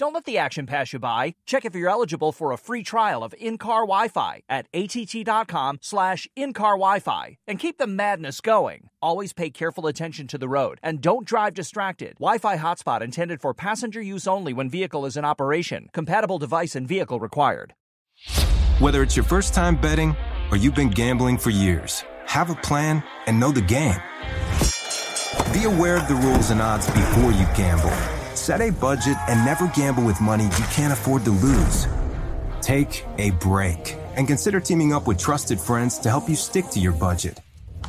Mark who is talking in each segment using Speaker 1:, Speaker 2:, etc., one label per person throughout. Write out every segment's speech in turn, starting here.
Speaker 1: Don't let the action pass you by. Check if you're eligible for a free trial of in-car Wi-Fi at att.com slash in-car Wi-Fi and keep the madness going. Always pay careful attention to the road and don't drive distracted. Wi-Fi hotspot intended for passenger use only when vehicle is in operation. Compatible device and vehicle required.
Speaker 2: Whether it's your first time betting or you've been gambling for years, have a plan and know the game. Be aware of the rules and odds before you gamble. Set a budget and never gamble with money you can't afford to lose. Take a break and consider teaming up with trusted friends to help you stick to your budget.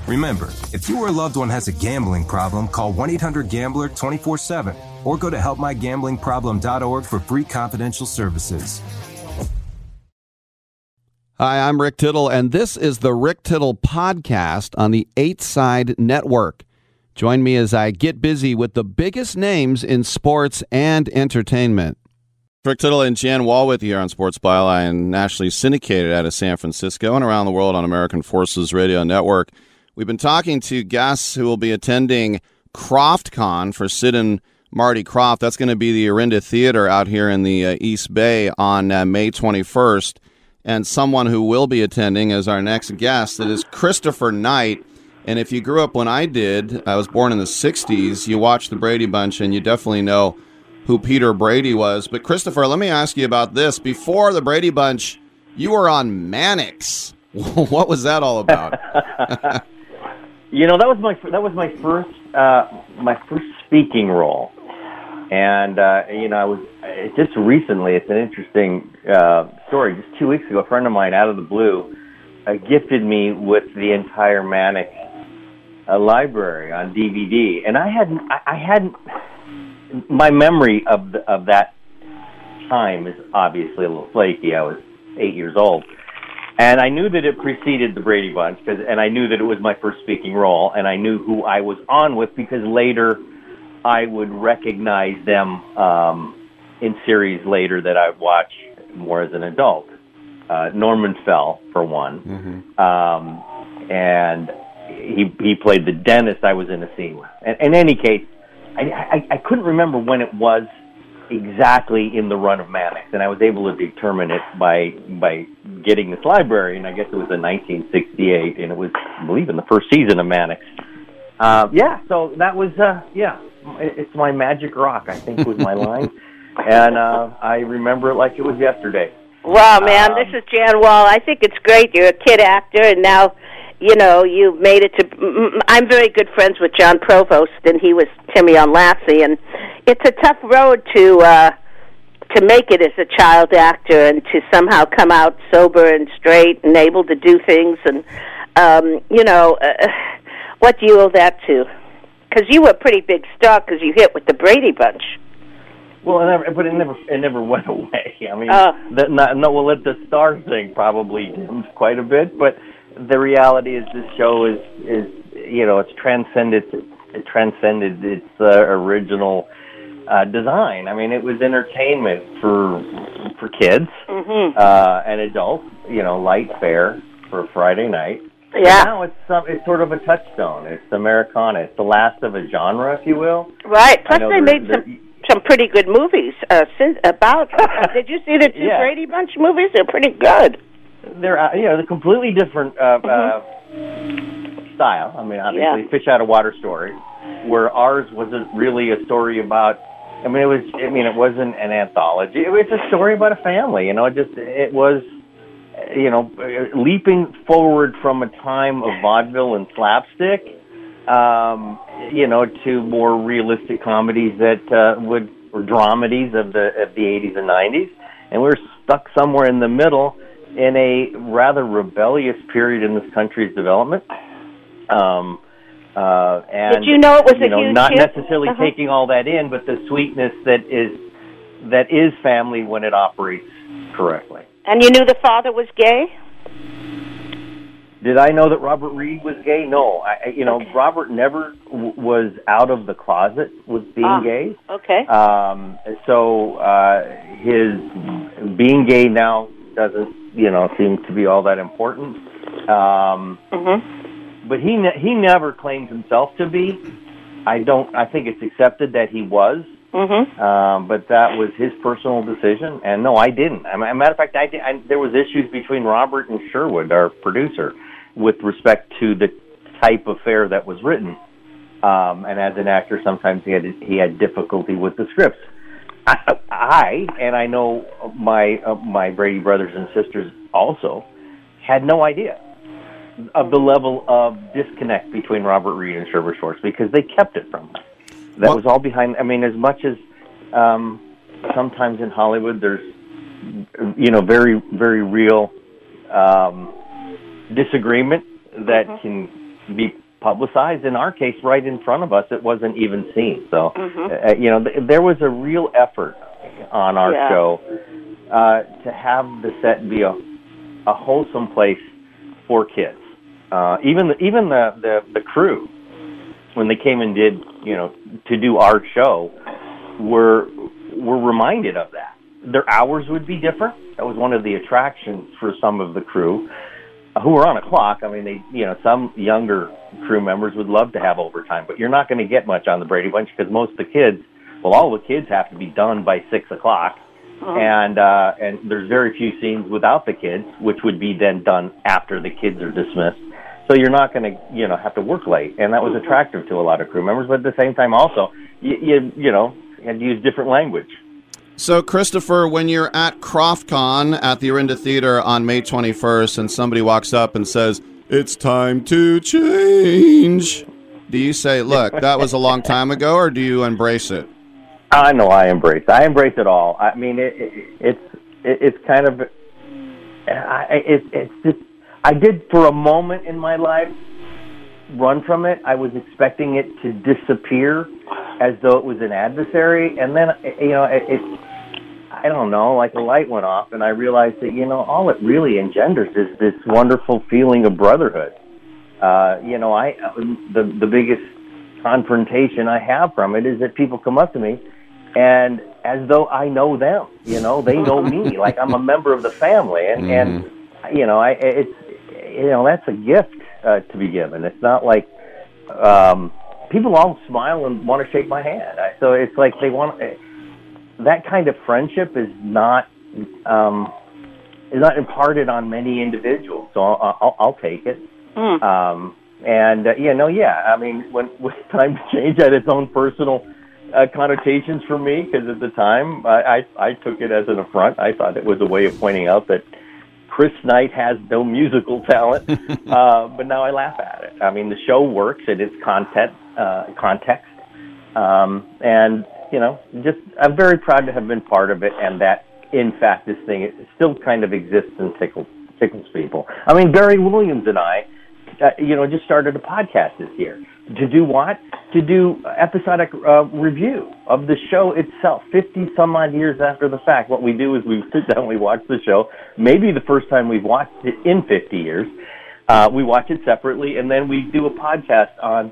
Speaker 2: Remember, if you or a loved one has a gambling problem, call 1 800 Gambler 24 7 or go to helpmygamblingproblem.org for free confidential services.
Speaker 3: Hi, I'm Rick Tittle, and this is the Rick Tittle Podcast on the Eight Side Network. Join me as I get busy with the biggest names in sports and entertainment. Rick Tittle and Jan Walworth here on Sports Byline, nationally syndicated out of San Francisco and around the world on American Forces Radio Network. We've been talking to guests who will be attending KrofftCon for Sid and Marty Krofft. That's going to be the Orinda Theater out here in the uh, East Bay on uh, May 21st. And someone who will be attending as our next guest. That is Christopher Knight. And if you grew up when I did, I was born in the 60s, you watched the Brady Bunch and you definitely know who Peter Brady was. But Christopher, let me ask you about this. Before the Brady Bunch, you were on Mannix. what was that all about?
Speaker 4: you know, that was my that was my first uh, my first speaking role, and uh, you know, I was just recently. It's an interesting uh, story. Just two weeks ago, a friend of mine, out of the blue, uh, gifted me with the entire Mannix uh, library on DVD, and I hadn't I, I hadn't my memory of the, of that time is obviously a little flaky. I was eight years old, and I knew that it preceded the Brady Bunch, cause, and I knew that it was my first speaking role, and I knew who I was on with because later I would recognize them um, in series later that I'd watch more as an adult. Uh, Norman Fell, for one, mm-hmm. um, and he he played the dentist I was in a scene with. And, in any case, I, I, I couldn't remember when it was exactly in the run of Mannix, and I was able to determine it by by getting this library, and I guess it was in 1968, and it was, I believe, in the first season of Mannix. Uh, yeah, so that was, uh, yeah, it's my magic rock, I think was my line, and uh, I remember it like it was yesterday.
Speaker 5: Wow, man, um, this is Jan Wahl. I think it's great. You're a kid actor, and now you know, you made it to. I'm very good friends with John Provost, and he was Timmy on Lassie, and it's a tough road to uh, to make it as a child actor and to somehow come out sober and straight and able to do things. And um, you know, uh, what do you owe that to? Because you were a pretty big star because you hit with the Brady Bunch.
Speaker 4: Well, it never, but it never it never went away. I mean, uh, the, not, no, well, let the star thing probably dimmed quite a bit, but the reality is this show is is you know it's transcended it transcended its uh, original uh, design. I mean, it was entertainment for for kids mm-hmm. uh, and adults. You know, light fare for Friday night.
Speaker 5: Yeah.
Speaker 4: Now it's some, it's sort of a touchstone. It's Americana. It's the last of a genre, if you will.
Speaker 5: Right. Plus, they made some some pretty good movies uh, since about. did you see the two yeah. Brady Bunch movies? They're pretty good
Speaker 4: they're uh, you know they're completely different uh, mm-hmm. uh, style. I mean, obviously,
Speaker 5: yeah.
Speaker 4: fish out of water story, where ours wasn't really a story about. I mean, it was. I mean, it wasn't an anthology. It was a story about a family. You know, it just it was. You know, leaping forward from a time of vaudeville and slapstick, um, you know, to more realistic comedies that uh, would or dramedies of the of the 80s and 90s, and we we're stuck somewhere in the middle in a rather rebellious period in this country's development. Um, uh, and
Speaker 5: Did you know it was
Speaker 4: you
Speaker 5: a
Speaker 4: know, not necessarily
Speaker 5: Uh-huh.
Speaker 4: taking all that in, but the sweetness that is that is family when it operates correctly.
Speaker 5: And you knew the father was gay?
Speaker 4: Did I know that Robert Reed was gay? No, I, I- you know,
Speaker 5: Okay.
Speaker 4: Robert never w- was out of the closet with being
Speaker 5: Ah.
Speaker 4: gay.
Speaker 5: Okay.
Speaker 4: Um, so uh, his being gay now doesn't, you know, seem to be all that important. Um,
Speaker 5: mhm.
Speaker 4: but he ne- he never claimed himself to be. I don't. I think it's accepted that he was.
Speaker 5: Mhm.
Speaker 4: Um, but that was his personal decision, and no, I didn't. As a matter of fact, I, did, I there was issues between Robert and Sherwood, our producer, with respect to the type of fare that was written. Um, and as an actor, sometimes he had he had difficulty with the scripts. I, I and I know my uh, my Brady brothers and sisters also had no idea of the level of disconnect between Robert Reed and Sherwood Schwartz because they kept it from us. That
Speaker 3: Well-
Speaker 4: was all behind. I mean, as much as um, sometimes in Hollywood, there's you know very very real um, disagreement that can be publicized. In our case, right in front of us, it wasn't even seen. So, uh, you know, th- there was a real effort on our
Speaker 5: Yeah.
Speaker 4: show uh, to have the set be a, a wholesome place for kids. Uh, even the, even the, the the crew when they came and did you know to do our show were were reminded of that. Their hours would be different. That was one of the attractions for some of the crew who were on a clock. I mean, they you know some younger crew members would love to have overtime, but you're not going to get much on the Brady Bunch because most of the kids, well, all the kids have to be done by six o'clock and uh, and there's very few scenes without the kids, which would be then done after the kids are dismissed. So you're not going to you know have to work late, and that was attractive to a lot of crew members. But at the same time, also you you, you know had to use different language.
Speaker 3: So, Christopher, when you're at KrofftCon at the Orinda Theater on May 21st and somebody walks up and says, It's time to change, do you say, Look, that was a long time ago, or do you embrace it?
Speaker 4: I know I embrace. I embrace it all. I mean, it, it, it's it, it's kind of I, it, it's just I did for a moment in my life run from it. I was expecting it to disappear as though it was an adversary, and then you know it. it I don't know, like a light went off, and I realized that you know all it really engenders is this wonderful feeling of brotherhood. Uh, you know, I the the biggest confrontation I have from it is that people come up to me and as though I know them, you know, they know me, like I'm a member of the family, and and you know, I it's you know that's a gift uh, to be given. It's not like um, people all smile and want to shake my hand. I, so it's like they want that kind of friendship is not um, is not imparted on many individuals. So I'll, I'll, I'll take it.
Speaker 5: Mm.
Speaker 4: Um, and uh, yeah, no, yeah. I mean, when when time to change had its own personal uh, connotations for me because at the time I, I I took it as an affront. I thought it was a way of pointing out that Chris Knight has no musical talent. uh, but now I laugh at it. I mean, the show works in its content uh, context, um, and you know, just I'm very proud to have been part of it, and that in fact this thing still kind of exists and tickles tickles people. I mean, Barry Williams and I uh, you know, just started a podcast this year. To do what? To do episodic uh, review of the show itself, 50 some odd years after the fact. What we do is we sit down, we watch the show, maybe the first time we've watched it in 50 years. Uh, we watch it separately, and then we do a podcast on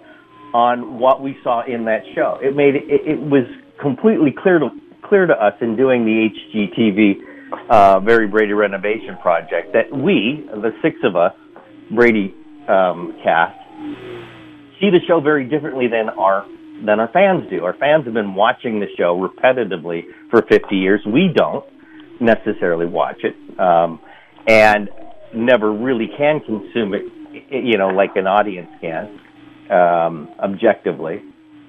Speaker 4: on what we saw in that show. It made it, it was completely clear to clear to us in doing the HGTV uh, Very Brady renovation project that we, the six of us, Brady um, cast see the show very differently than our than our fans do. Our fans have been watching the show repetitively for 50 years. We don't necessarily watch it, um, and never really can consume it, you know, like an audience can, um, objectively.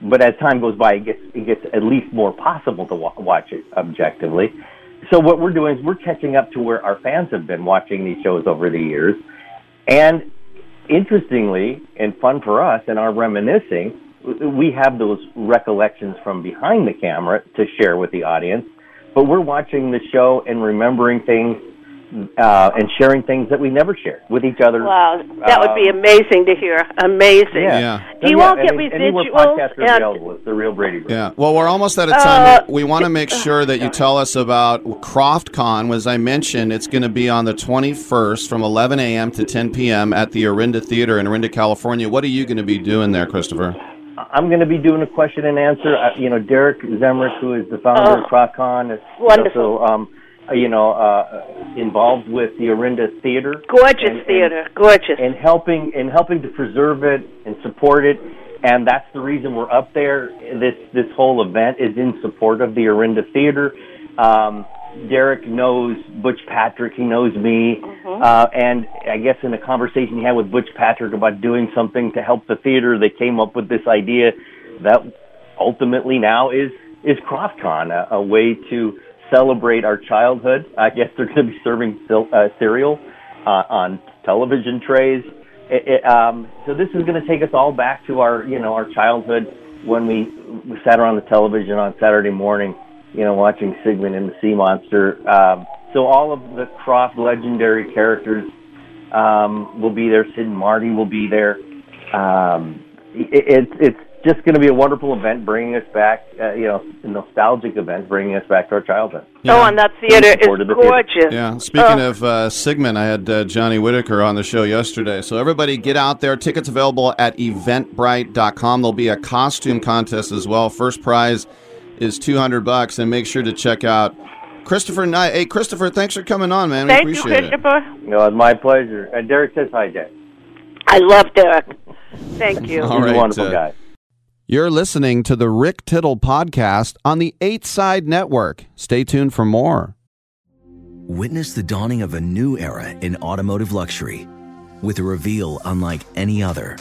Speaker 4: But as time goes by, it gets it gets at least more possible to wa- watch it objectively. So what we're doing is we're catching up to where our fans have been watching these shows over the years, and interestingly and fun for us in our reminiscing, we have those recollections from behind the camera to share with the audience but we're watching the show and remembering things uh, and sharing things that we never shared with each other.
Speaker 5: Wow, that would be
Speaker 4: Um,
Speaker 5: amazing to hear. Amazing.
Speaker 4: Yeah.
Speaker 3: Yeah.
Speaker 5: Do you
Speaker 4: yeah,
Speaker 5: all get
Speaker 4: any,
Speaker 5: residuals?
Speaker 4: podcasts are
Speaker 5: And-
Speaker 4: available. It's the real Brady Room.
Speaker 3: Yeah. Well, we're almost out of
Speaker 5: Uh,
Speaker 3: time. we want to make sure that you tell us about KrofftCon. As I mentioned, it's going to be on the 21st from 11 a.m. to 10 p.m. at the Orinda Theater in Orinda, California. What are you going to be doing there, Christopher?
Speaker 4: I'm going to be doing a question and answer. Uh, you know, Derek Zemrak, who is the founder
Speaker 5: Oh.
Speaker 4: of KrofftCon, is
Speaker 5: Wonderful.
Speaker 4: also um, uh, you know uh, involved with the Orinda Theater.
Speaker 5: Gorgeous
Speaker 4: and- and-
Speaker 5: theater. Gorgeous.
Speaker 4: and helping and helping to preserve it and support it. And that's the reason we're up there. This this whole event is in support of the Orinda Theater. Um, Derek knows Butch Patrick. He knows me. Uh, and I guess in a conversation he had with Butch Patrick about doing something to help the theater, they came up with this idea that ultimately now is is KrofftCon, a, a way to celebrate our childhood. I guess they're going to be serving uh, cereal uh, on television trays. It, it, um, so this is going to take us all back to our, you know, our childhood when we, we sat around the television on Saturday morning, you know, watching Sigmund and the Sea Monster. Um, so all of the Krofft legendary characters um, will be there. Sid and Marty will be there. Um, it, it's it's just going to be a wonderful event, bringing us back, uh, you know, a nostalgic event, bringing us back to our childhood.
Speaker 5: Oh, and that theater is
Speaker 4: Support of the theater.
Speaker 5: gorgeous.
Speaker 3: Yeah. Speaking
Speaker 5: Oh.
Speaker 3: of uh, Sigmund, I had uh, Johnny Whitaker on the show yesterday. So everybody get out there. Tickets available at eventbrite.com. There'll be a costume contest as well. First prize is 200 bucks and make sure to check out Christopher Knight. Hey Christopher, thanks for coming on, man. We
Speaker 5: Thank you,
Speaker 3: appreciate it.
Speaker 5: Christopher.
Speaker 4: No, it's my pleasure. And Derek says hi, Jay.
Speaker 5: I love Derek. Thank you.
Speaker 3: All
Speaker 4: He's
Speaker 3: right,
Speaker 4: a wonderful
Speaker 3: uh,
Speaker 4: guy.
Speaker 3: You're listening to the Rick Tittle podcast on the 8 Side Network. Stay tuned for more.
Speaker 6: Witness the dawning of a new era in automotive luxury with a reveal unlike any other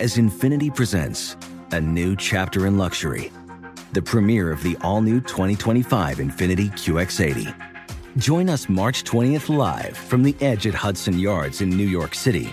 Speaker 6: as Infiniti presents a new chapter in luxury, the premiere of the all new 2025 Infiniti QX80. Join us March 20th live from the edge at Hudson Yards in New York City,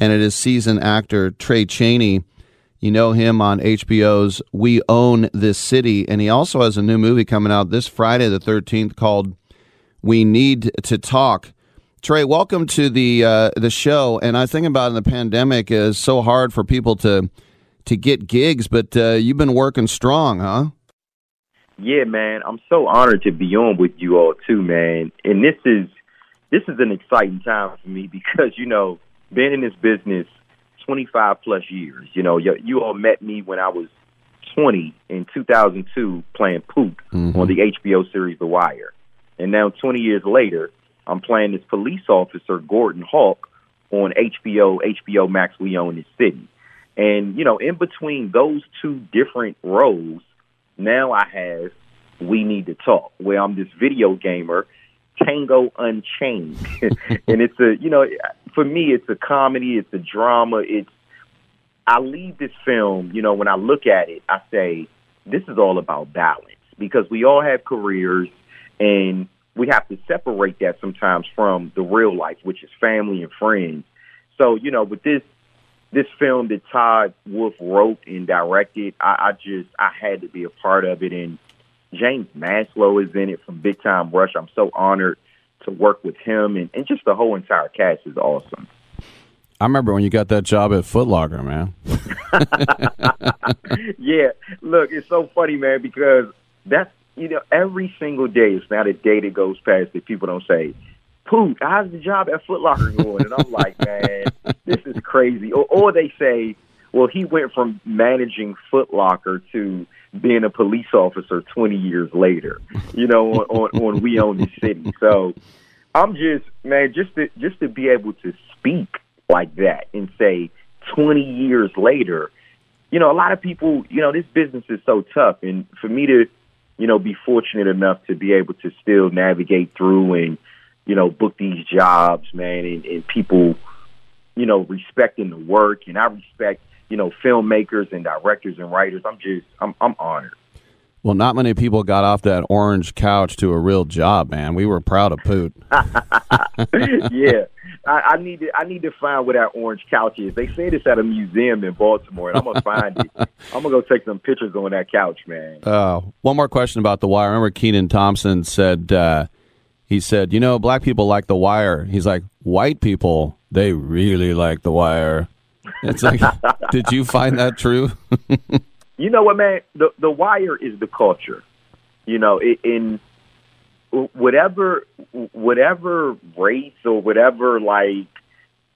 Speaker 3: and it is seasoned actor Tray Chaney. You know him on HBO's We Own This City, and he also has a new movie coming out this Friday, the 13th, called We Need to Talk. Tray, welcome to the uh, the show. And I think about in the pandemic is so hard for people to to get gigs, but uh, you've been working strong, huh?
Speaker 7: Yeah, man. I'm so honored to be on with you all too, man. And this is this is an exciting time for me because you know, been in this business 25 plus years. You know, you, you all met me when I was 20 in 2002 playing Poot mm-hmm. on the HBO series The Wire, and now 20 years later, I'm playing this police officer Gordon Hawk on HBO HBO Max. We own this city, and you know, in between those two different roles now I have We Need to Talk, where I'm this video gamer Tango Unchained, and it's a you know for me it's a comedy, it's a drama. It's I leave this film, you know, when I look at it, I say this is all about balance because we all have careers and we have to separate that sometimes from the real life, which is family and friends. So, you know, with this this film that Todd Wolfe wrote and directed, I, I just I had to be a part of it and James Maslow is in it from Big Time Rush. I'm so honored to work with him and, and just the whole entire cast is awesome.
Speaker 3: I remember when you got that job at Foot Locker, man.
Speaker 7: yeah, look, it's so funny, man, because that's you know every single day. It's not a day that goes past that people don't say, "Poot, how's the job at Foot Locker going?" And I'm like, man, this is crazy. Or, or they say, "Well, he went from managing Foot Locker to." being a police officer 20 years later, you know, on, on, on We Own the City. So I'm just, man, just to, just to be able to speak like that and say 20 years later, you know, a lot of people, you know, this business is so tough. And for me to, you know, be fortunate enough to be able to still navigate through and, you know, book these jobs, man, and, and people, you know, respecting the work. And I respect, you know, filmmakers and directors and writers. I'm just, I'm, I'm honored.
Speaker 3: Well, not many people got off that orange couch to a real job, man. We were proud of Poot.
Speaker 7: yeah, I, I need to I need to find where that orange couch is. They say it's at a museum in Baltimore, and I'm gonna find it. I'm gonna go take some pictures on that couch, man.
Speaker 3: Uh, one more question about the wire. I remember Kenan Thompson said uh, he said, you know, black people like the wire. He's like, white people they really like the wire. It's like, did you find that true?
Speaker 7: you know what, man? The the wire is the culture. You know, in whatever whatever race or whatever like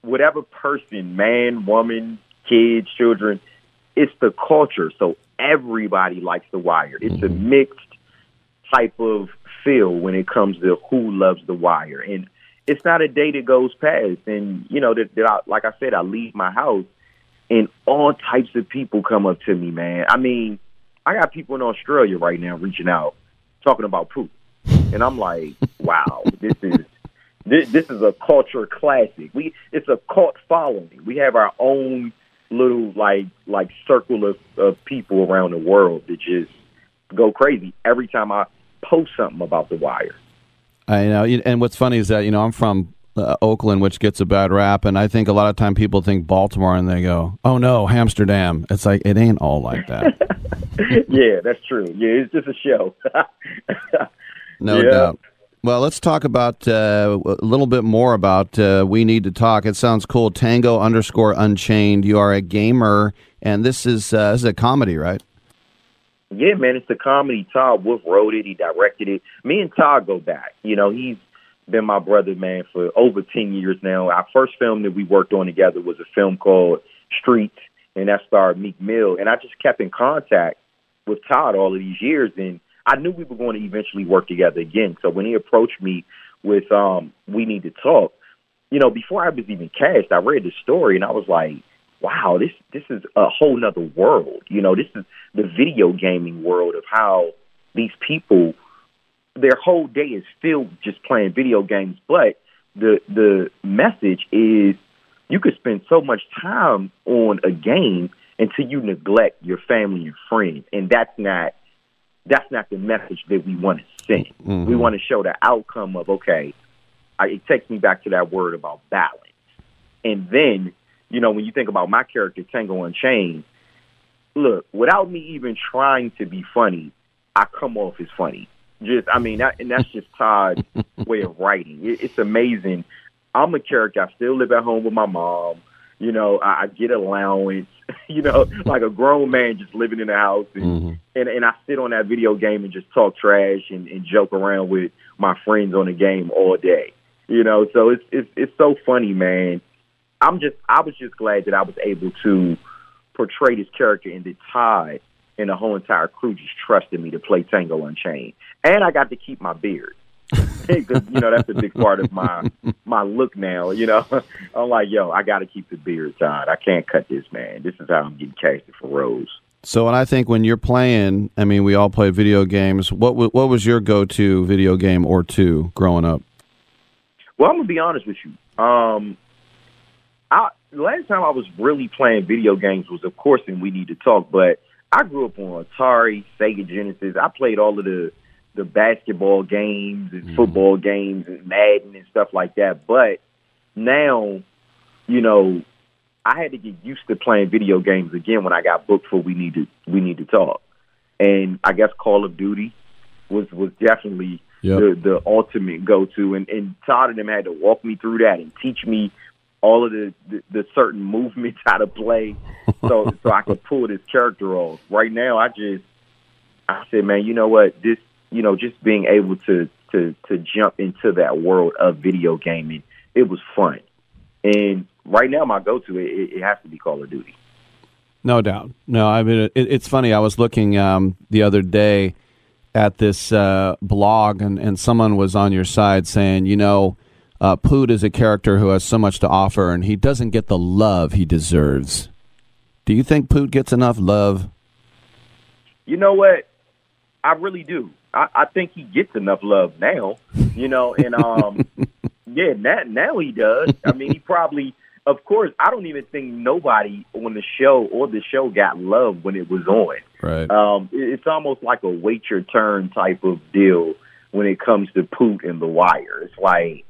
Speaker 7: whatever person, man, woman, kids, children, it's the culture. So everybody likes The Wire. It's a mm-hmm. mixed type of feel when it comes to who loves The Wire, and it's not a day that goes past. And you know that, that I, like I said, I leave my house, and all types of people come up to me, man. I mean, I got people in Australia right now reaching out, talking about Poot and I'm like, wow, this is this, this is a culture classic. We it's a cult following. We have our own little like like circle of, of people around the world that just go crazy every time I post something about the wire.
Speaker 3: I know, and what's funny is that you know I'm from uh, Oakland, which gets a bad rap, and I think a lot of time people think Baltimore, and they go, "Oh no, Hamsterdam." It's like it ain't all like that.
Speaker 7: yeah, that's true. Yeah, it's just a show.
Speaker 3: No yeah. doubt. Well, let's talk about uh, a little bit more about uh, We Need to Talk. It sounds cool. Tango underscore Unchained. You are a gamer, and this is, uh, this is a comedy, right?
Speaker 7: Yeah, man, it's a comedy. Todd Wolfe wrote it. He directed it. Me and Todd go back. You know, he's been my brother, man, for over 10 years now. Our first film that we worked on together was a film called Street, and that starred Meek Mill. And I just kept in contact with Todd all of these years. And I knew we were going to eventually work together again. So when he approached me with um, "We Need to Talk," you know, before I was even cast, I read the story and I was like, "Wow, this this is a whole nother world." You know, this is the video gaming world of how these people their whole day is filled just playing video games, but the the message is you could spend so much time on a game until you neglect your family and friends, and that's not that's not the message that we want to send. Mm-hmm. We want to show the outcome of okay. I, it takes me back to that word about balance, and then you know when you think about my character Tango Unchained, look, without me even trying to be funny, I come off as funny. Just I mean, that, and that's just Todd's way of writing. It, it's amazing. I'm a character. I still live at home with my mom. You know, I, I get allowance. you know, like a grown man just living in the house, and, mm-hmm. and and I sit on that video game and just talk trash and, and joke around with my friends on the game all day. You know, so it's it's it's so funny, man. I'm just I was just glad that I was able to portray this character and that Todd and the whole entire crew just trusted me to play Tango Unchained, and I got to keep my beard because you know that's a big part of my my look now. You know, I'm like, yo, I got to keep the beard tied. I can't cut this, man. This is how I'm getting casted for roles.
Speaker 3: So, and I think when you're playing, I mean, we all play video games. What what was your go-to video game or two growing up?
Speaker 7: Well, I'm gonna be honest with you. Um, I last time I was really playing video games was, of course, in We Need to Talk. But I grew up on Atari, Sega Genesis. I played all of the the basketball games and mm-hmm. football games and Madden and stuff like that. But now, you know, I had to get used to playing video games again when I got booked for We Need to We Need to Talk. And I guess Call of Duty was was definitely yep. the the ultimate go to. And and Todd and them had to walk me through that and teach me all of the, the, the certain movements how to play so so I could pull this character off. Right now I just I said, man, you know what? This you know, just being able to to to jump into that world of video gaming, it was fun. And right now my go to it, it has to be Call of Duty.
Speaker 3: No doubt. No, I mean it, it's funny. I was looking um, the other day at this uh, blog, and, and someone was on your side saying, you know, uh, Poot is a character who has so much to offer, and he doesn't get the love he deserves. Do you think Poot gets enough love?
Speaker 7: You know what? I really do. I, I think he gets enough love now. You know, and um, yeah, now now he does. I mean, he probably of course, I don't even think nobody on the show or the show got love when it was on.
Speaker 3: Right.
Speaker 7: Um, it's almost like a wait your turn type of deal when it comes to Poot and The Wire. It's like,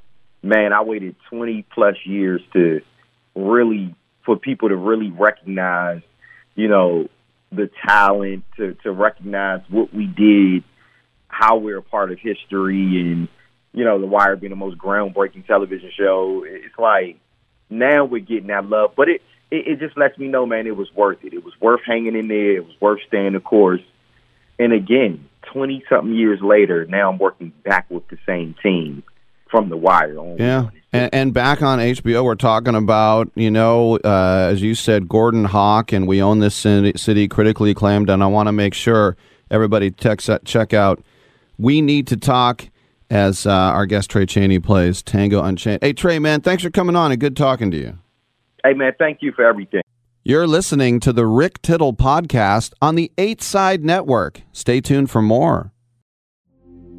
Speaker 7: man, I waited 20 plus years to really, for people to really recognize, you know, the talent, to, to recognize what we did, how we're a part of history, and, you know, The Wire being the most groundbreaking television show. It's like, now we're getting that love. But it, it, it just lets me know, man, it was worth it. It was worth hanging in there. It was worth staying the course. And again, 20 something years later, now I'm working back with the same team from The Wire.
Speaker 3: Yeah. And, and, back on HBO, we're talking about, you know, uh, as you said, Gordon Hawk, and we own this city, critically acclaimed. And I want to make sure everybody text, check out We Need to Talk as uh, our guest Tray Chaney plays Tango Unchained. Hey, Tray, man, thanks for coming on and good talking to you.
Speaker 7: Hey, man, thank you for everything.
Speaker 3: You're listening to the Rick Tittle podcast on the Eight Side Network. Stay tuned for more.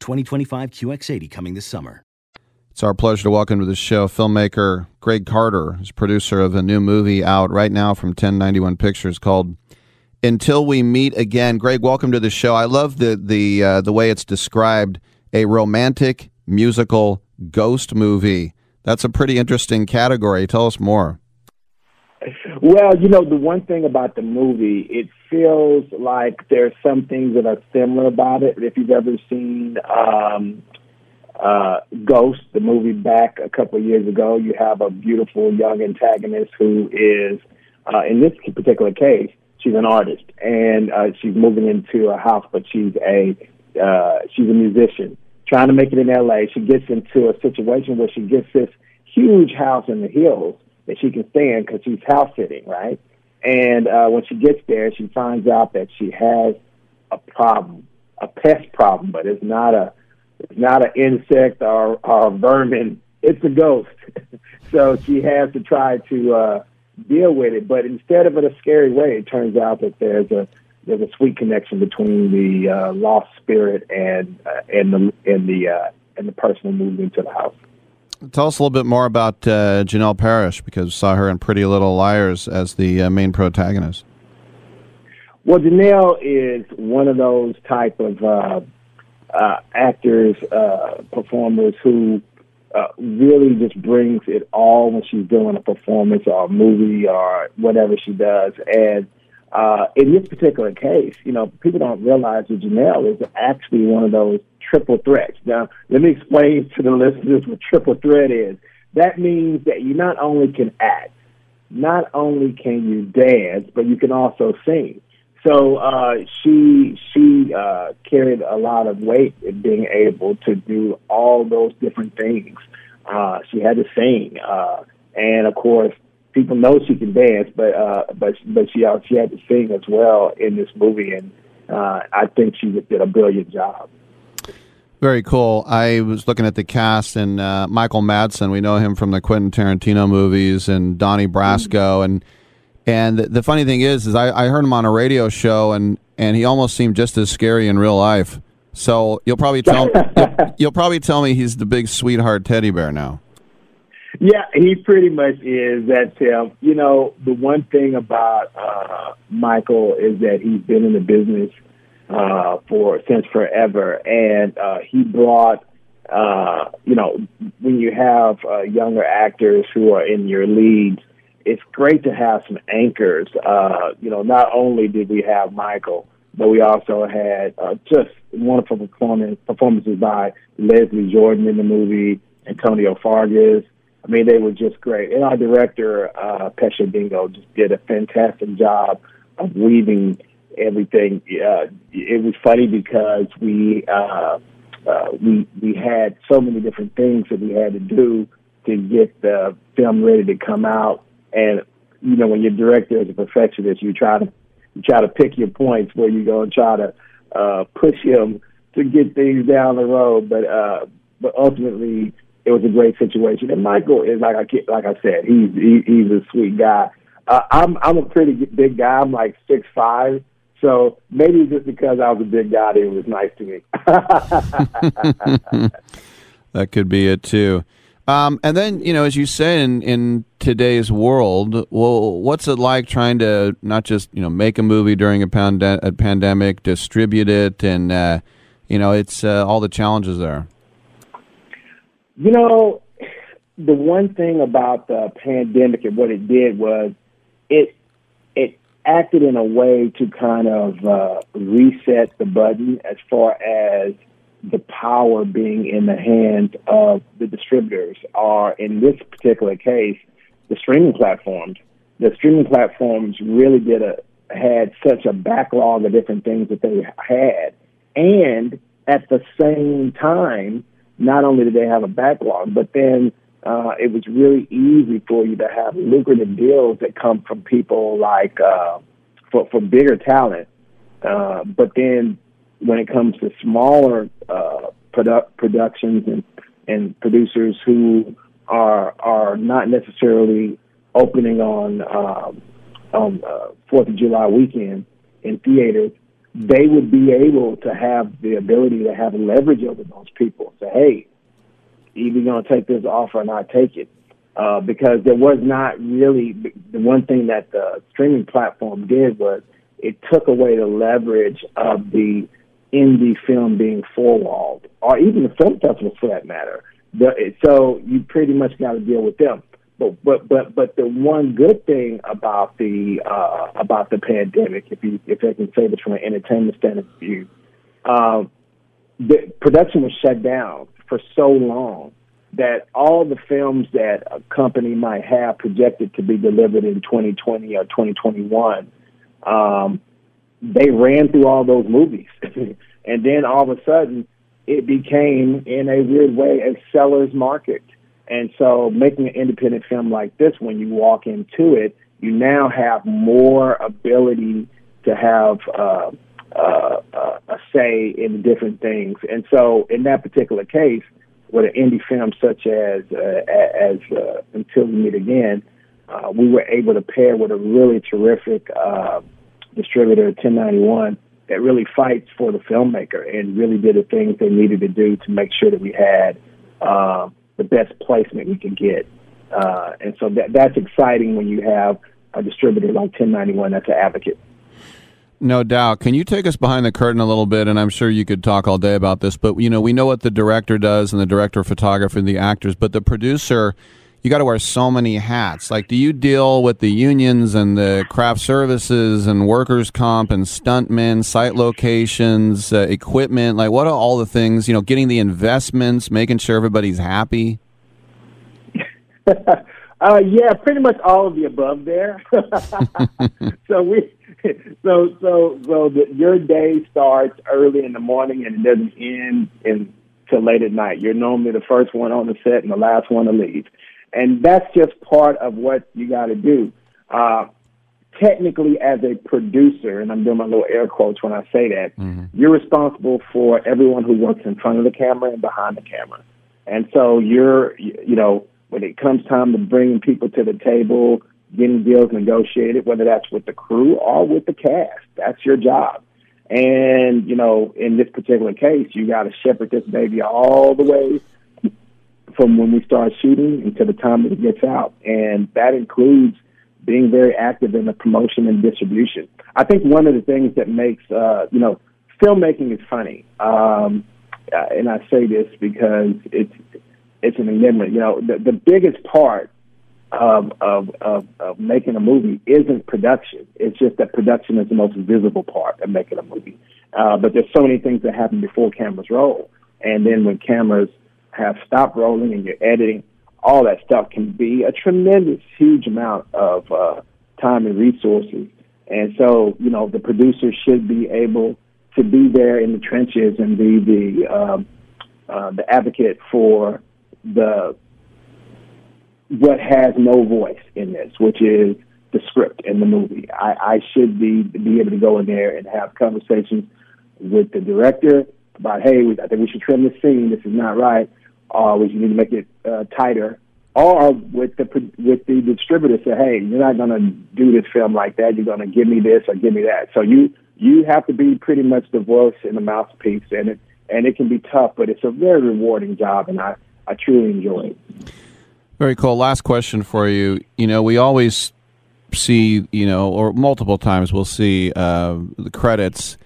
Speaker 6: 2025 QX80 coming this summer.
Speaker 3: It's our pleasure to welcome to the show filmmaker Greg Carter, who's producer of a new movie out right now from 1091 Pictures called Until We Meet Again. Greg, welcome to the show. I love the the uh, the way it's described a romantic musical ghost movie. That's a pretty interesting category. Tell us more.
Speaker 8: Well, you know, the one thing about the movie, it feels like there's some things that are similar about it. If you've ever seen um, uh, Ghost, the movie back a couple of years ago, you have a beautiful young antagonist who is, uh, in this particular case, she's an artist and uh, she's moving into a house, but she's a uh, she's a musician trying to make it in LA. She gets into a situation where she gets this huge house in the hills that she can stay in because she's house sitting, right? And uh, when she gets there, she finds out that she has a problem, a pest problem, but it's not a it's not an insect or, or a vermin. It's a ghost. so she has to try to uh, deal with it. But instead of in a scary way, it turns out that there's a there's a sweet connection between the uh, lost spirit and uh, and the and the uh, and the person who moved into the house.
Speaker 3: Tell us a little bit more about uh, Janel Parrish because we saw her in Pretty Little Liars as the uh, main protagonist.
Speaker 8: Well, Janel is one of those type of uh, uh, actors, uh, performers who uh, really just brings it all when she's doing a performance or a movie or whatever she does. And in this particular case, you know, people don't realize that Janel is actually one of those triple threats. Now, let me explain to the listeners what triple threat is. That means that you not only can act, not only can you dance, but you can also sing. So uh, she she uh, carried a lot of weight in being able to do all those different things. Uh, she had to sing, uh, and of course, people know she can dance, but uh, but but she uh, she had to sing as well in this movie, and uh, I think she did a brilliant job.
Speaker 3: Very cool. I was looking at the cast and uh, Michael Madsen. We know him from the Quentin Tarantino movies and Donnie Brasco. Mm-hmm. And and the funny thing is, is I, I heard him on a radio show and and he almost seemed just as scary in real life. So you'll probably tell you'll, you'll probably tell me he's the big sweetheart teddy bear now.
Speaker 8: Yeah, he pretty much is. That's him. You know, the one thing about uh, Michael is that he's been in the business uh, for since forever, and uh, he brought. Uh, you know, when you have uh, younger actors who are in your leads, it's great to have some anchors. Uh, you know, not only did we have Michael, but we also had uh, just wonderful performance, performances by Leslie Jordan in the movie, Antonio Fargas. I mean, they were just great. And our director, uh, Pesha Dingo, just did a fantastic job of weaving everything. Uh, it was funny because we uh, uh, we we had so many different things that we had to do to get the film ready to come out. And you know, when your director is a perfectionist, you try to you try to pick your points where you go and try to uh, push him to get things down the road. But uh, but ultimately, it was a great situation. And Michael is like I like I said, he's he, he's a sweet guy. Uh, I'm I'm a pretty big guy. I'm like six five, so maybe just because I was a big guy, it was nice to me.
Speaker 3: that could be it too. Um, and then, you know, as you say, in, in today's world, well, what's it like trying to not just, you know, make a movie during a, a pandemic, distribute it, and, uh, you know, it's uh, all the challenges there?
Speaker 8: You know, the one thing about the pandemic and what it did was it acted in a way to kind of uh, reset the button as far as the power being in the hands of the distributors, or in this particular case, the streaming platforms. The streaming platforms really did a had such a backlog of different things that they had, and at the same time, not only did they have a backlog, but then uh, it was really easy for you to have lucrative deals that come from people like uh, for for bigger talent. Uh, but then when it comes to smaller uh, produ- productions and and producers who are are not necessarily opening on um, on uh, Fourth of July weekend in theaters, they would be able to have the ability to have leverage over those people. Say, hey, either going to take this offer or not take it. Uh, because there was not really the one thing that the streaming platform did was it took away the leverage of the indie film being four-walled, or even the film festivals for that matter. The, so you pretty much got to deal with them. But but but but the one good thing about the uh, about the pandemic, if you if I can say this from an entertainment standpoint, of view, uh, the production was shut down for so long that all the films that a company might have projected to be delivered in 2020 or 2021, um, they ran through all those movies. and then all of a sudden, it became, in a weird way, a seller's market. And so, making an independent film like this, when you walk into it, you now have more ability to have uh, uh, uh, a say in different things. And so, in that particular case, with an indie film such as uh, as uh, Until We Meet Again, uh, we were able to pair with a really terrific uh, distributor, 1091, that really fights for the filmmaker and really did the things they needed to do to make sure that we had uh, the best placement we could get. Uh, and so that that's exciting when you have a distributor like 1091 that's an advocate.
Speaker 3: No doubt. Can you take us behind the curtain a little bit? And I'm sure you could talk all day about this, but you know, we know what the director does and the director of photography and the actors, but the producer, you got to wear so many hats. Like, do you deal with the unions and the craft services and workers' comp and stuntmen, site locations, uh, equipment? Like, what are all the things, you know, getting the investments, making sure everybody's happy?
Speaker 8: uh, yeah, pretty much all of the above there. so we so so so the, your day starts early in the morning and it doesn't end until late at night. You're normally the first one on the set and the last one to leave, and that's just part of what you got to do. Uh, technically, as a producer, and I'm doing my little air quotes when I say that, mm-hmm. you're responsible for everyone who works in front of the camera and behind the camera, and so you're you know when it comes time to bringing people to the table getting deals negotiated, whether that's with the crew or with the cast. That's your job. And, you know, in this particular case, you got to shepherd this baby all the way from when we start shooting until the time that it gets out. And that includes being very active in the promotion and distribution. I think one of the things that makes, uh, you know, filmmaking is funny. Um, uh, and I say this because it's, it's an enigma. You know, the, the biggest part of, of, of, of making a movie isn't production. It's just that production is the most visible part of making a movie. Uh, but there's so many things that happen before cameras roll. And then when cameras have stopped rolling and you're editing, all that stuff can be a tremendous, huge amount of uh, time and resources. And so, you know, the producer should be able to be there in the trenches and be the um, uh, the advocate for the what has no voice in this, which is the script and the movie. I, I should be be able to go in there and have conversations with the director about, hey, I think we should trim this scene. This is not right. Or we need to make it uh, tighter. Or with the with the distributor, say, hey, you're not going to do this film like that. You're going to give me this or give me that. So you you have to be pretty much the voice and the mouthpiece, and it and it can be tough, but it's a very rewarding job, and I I truly enjoy it.
Speaker 3: Very cool. Last question for you. You know, we always see, you know, or multiple times we'll see uh, the credits,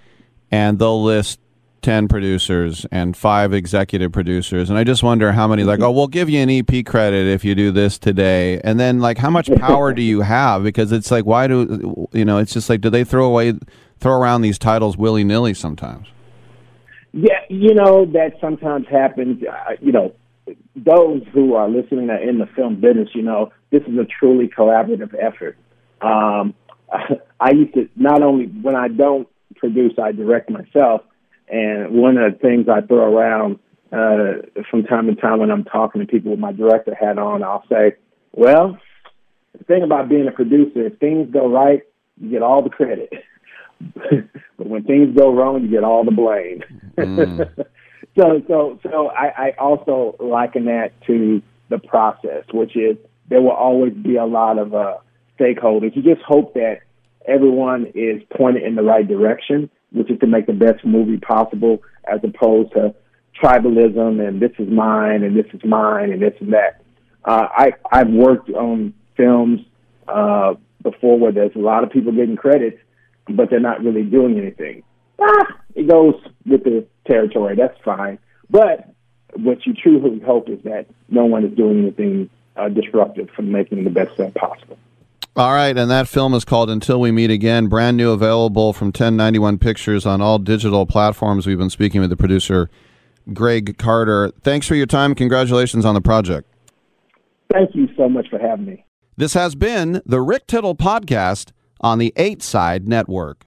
Speaker 3: and they'll list 10 producers and five executive producers. And I just wonder how many, like, oh, we'll give you an EP credit if you do this today. And then, like, how much power do you have? Because it's like, why do, you know, it's just like, do they throw away, throw around these titles willy nilly sometimes?
Speaker 8: Yeah, you know, that sometimes happens. Uh, you know, those who are listening are in the film business, you know, this is a truly collaborative effort. Um, I used to not only when I don't produce, I direct myself. And one of the things I throw around uh, from time to time when I'm talking to people with my director hat on, I'll say, "Well, the thing about being a producer, if things go right, you get all the credit, but when things go wrong, you get all the blame." Mm. So, so, so I, I also liken that to the process, which is there will always be a lot of uh, stakeholders. You just hope that everyone is pointed in the right direction, which is to make the best movie possible, as opposed to tribalism and this is mine and this is mine and this and that. Uh, I I've worked on films uh, before where there's a lot of people getting credits, but they're not really doing anything. Ah, it goes with the territory. That's fine. But what you truly hope is that no one is doing anything uh, disruptive from making the best film possible.
Speaker 3: All right, and that film is called Until We Meet Again, brand new, available from 1091 Pictures on all digital platforms. We've been speaking with the producer, Greg Carter. Thanks for your time. Congratulations on the project.
Speaker 8: Thank you so much for having me.
Speaker 3: This has been the Rick Tittle Podcast on the Eight Side Network.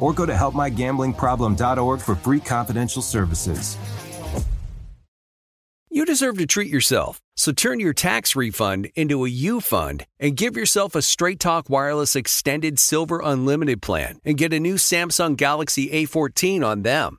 Speaker 2: or go to helpmygamblingproblem.org for free confidential services.
Speaker 9: You deserve to treat yourself, so turn your tax refund into a U fund and give yourself a Straight Talk Wireless Extended Silver Unlimited plan and get a new Samsung Galaxy A14 on them.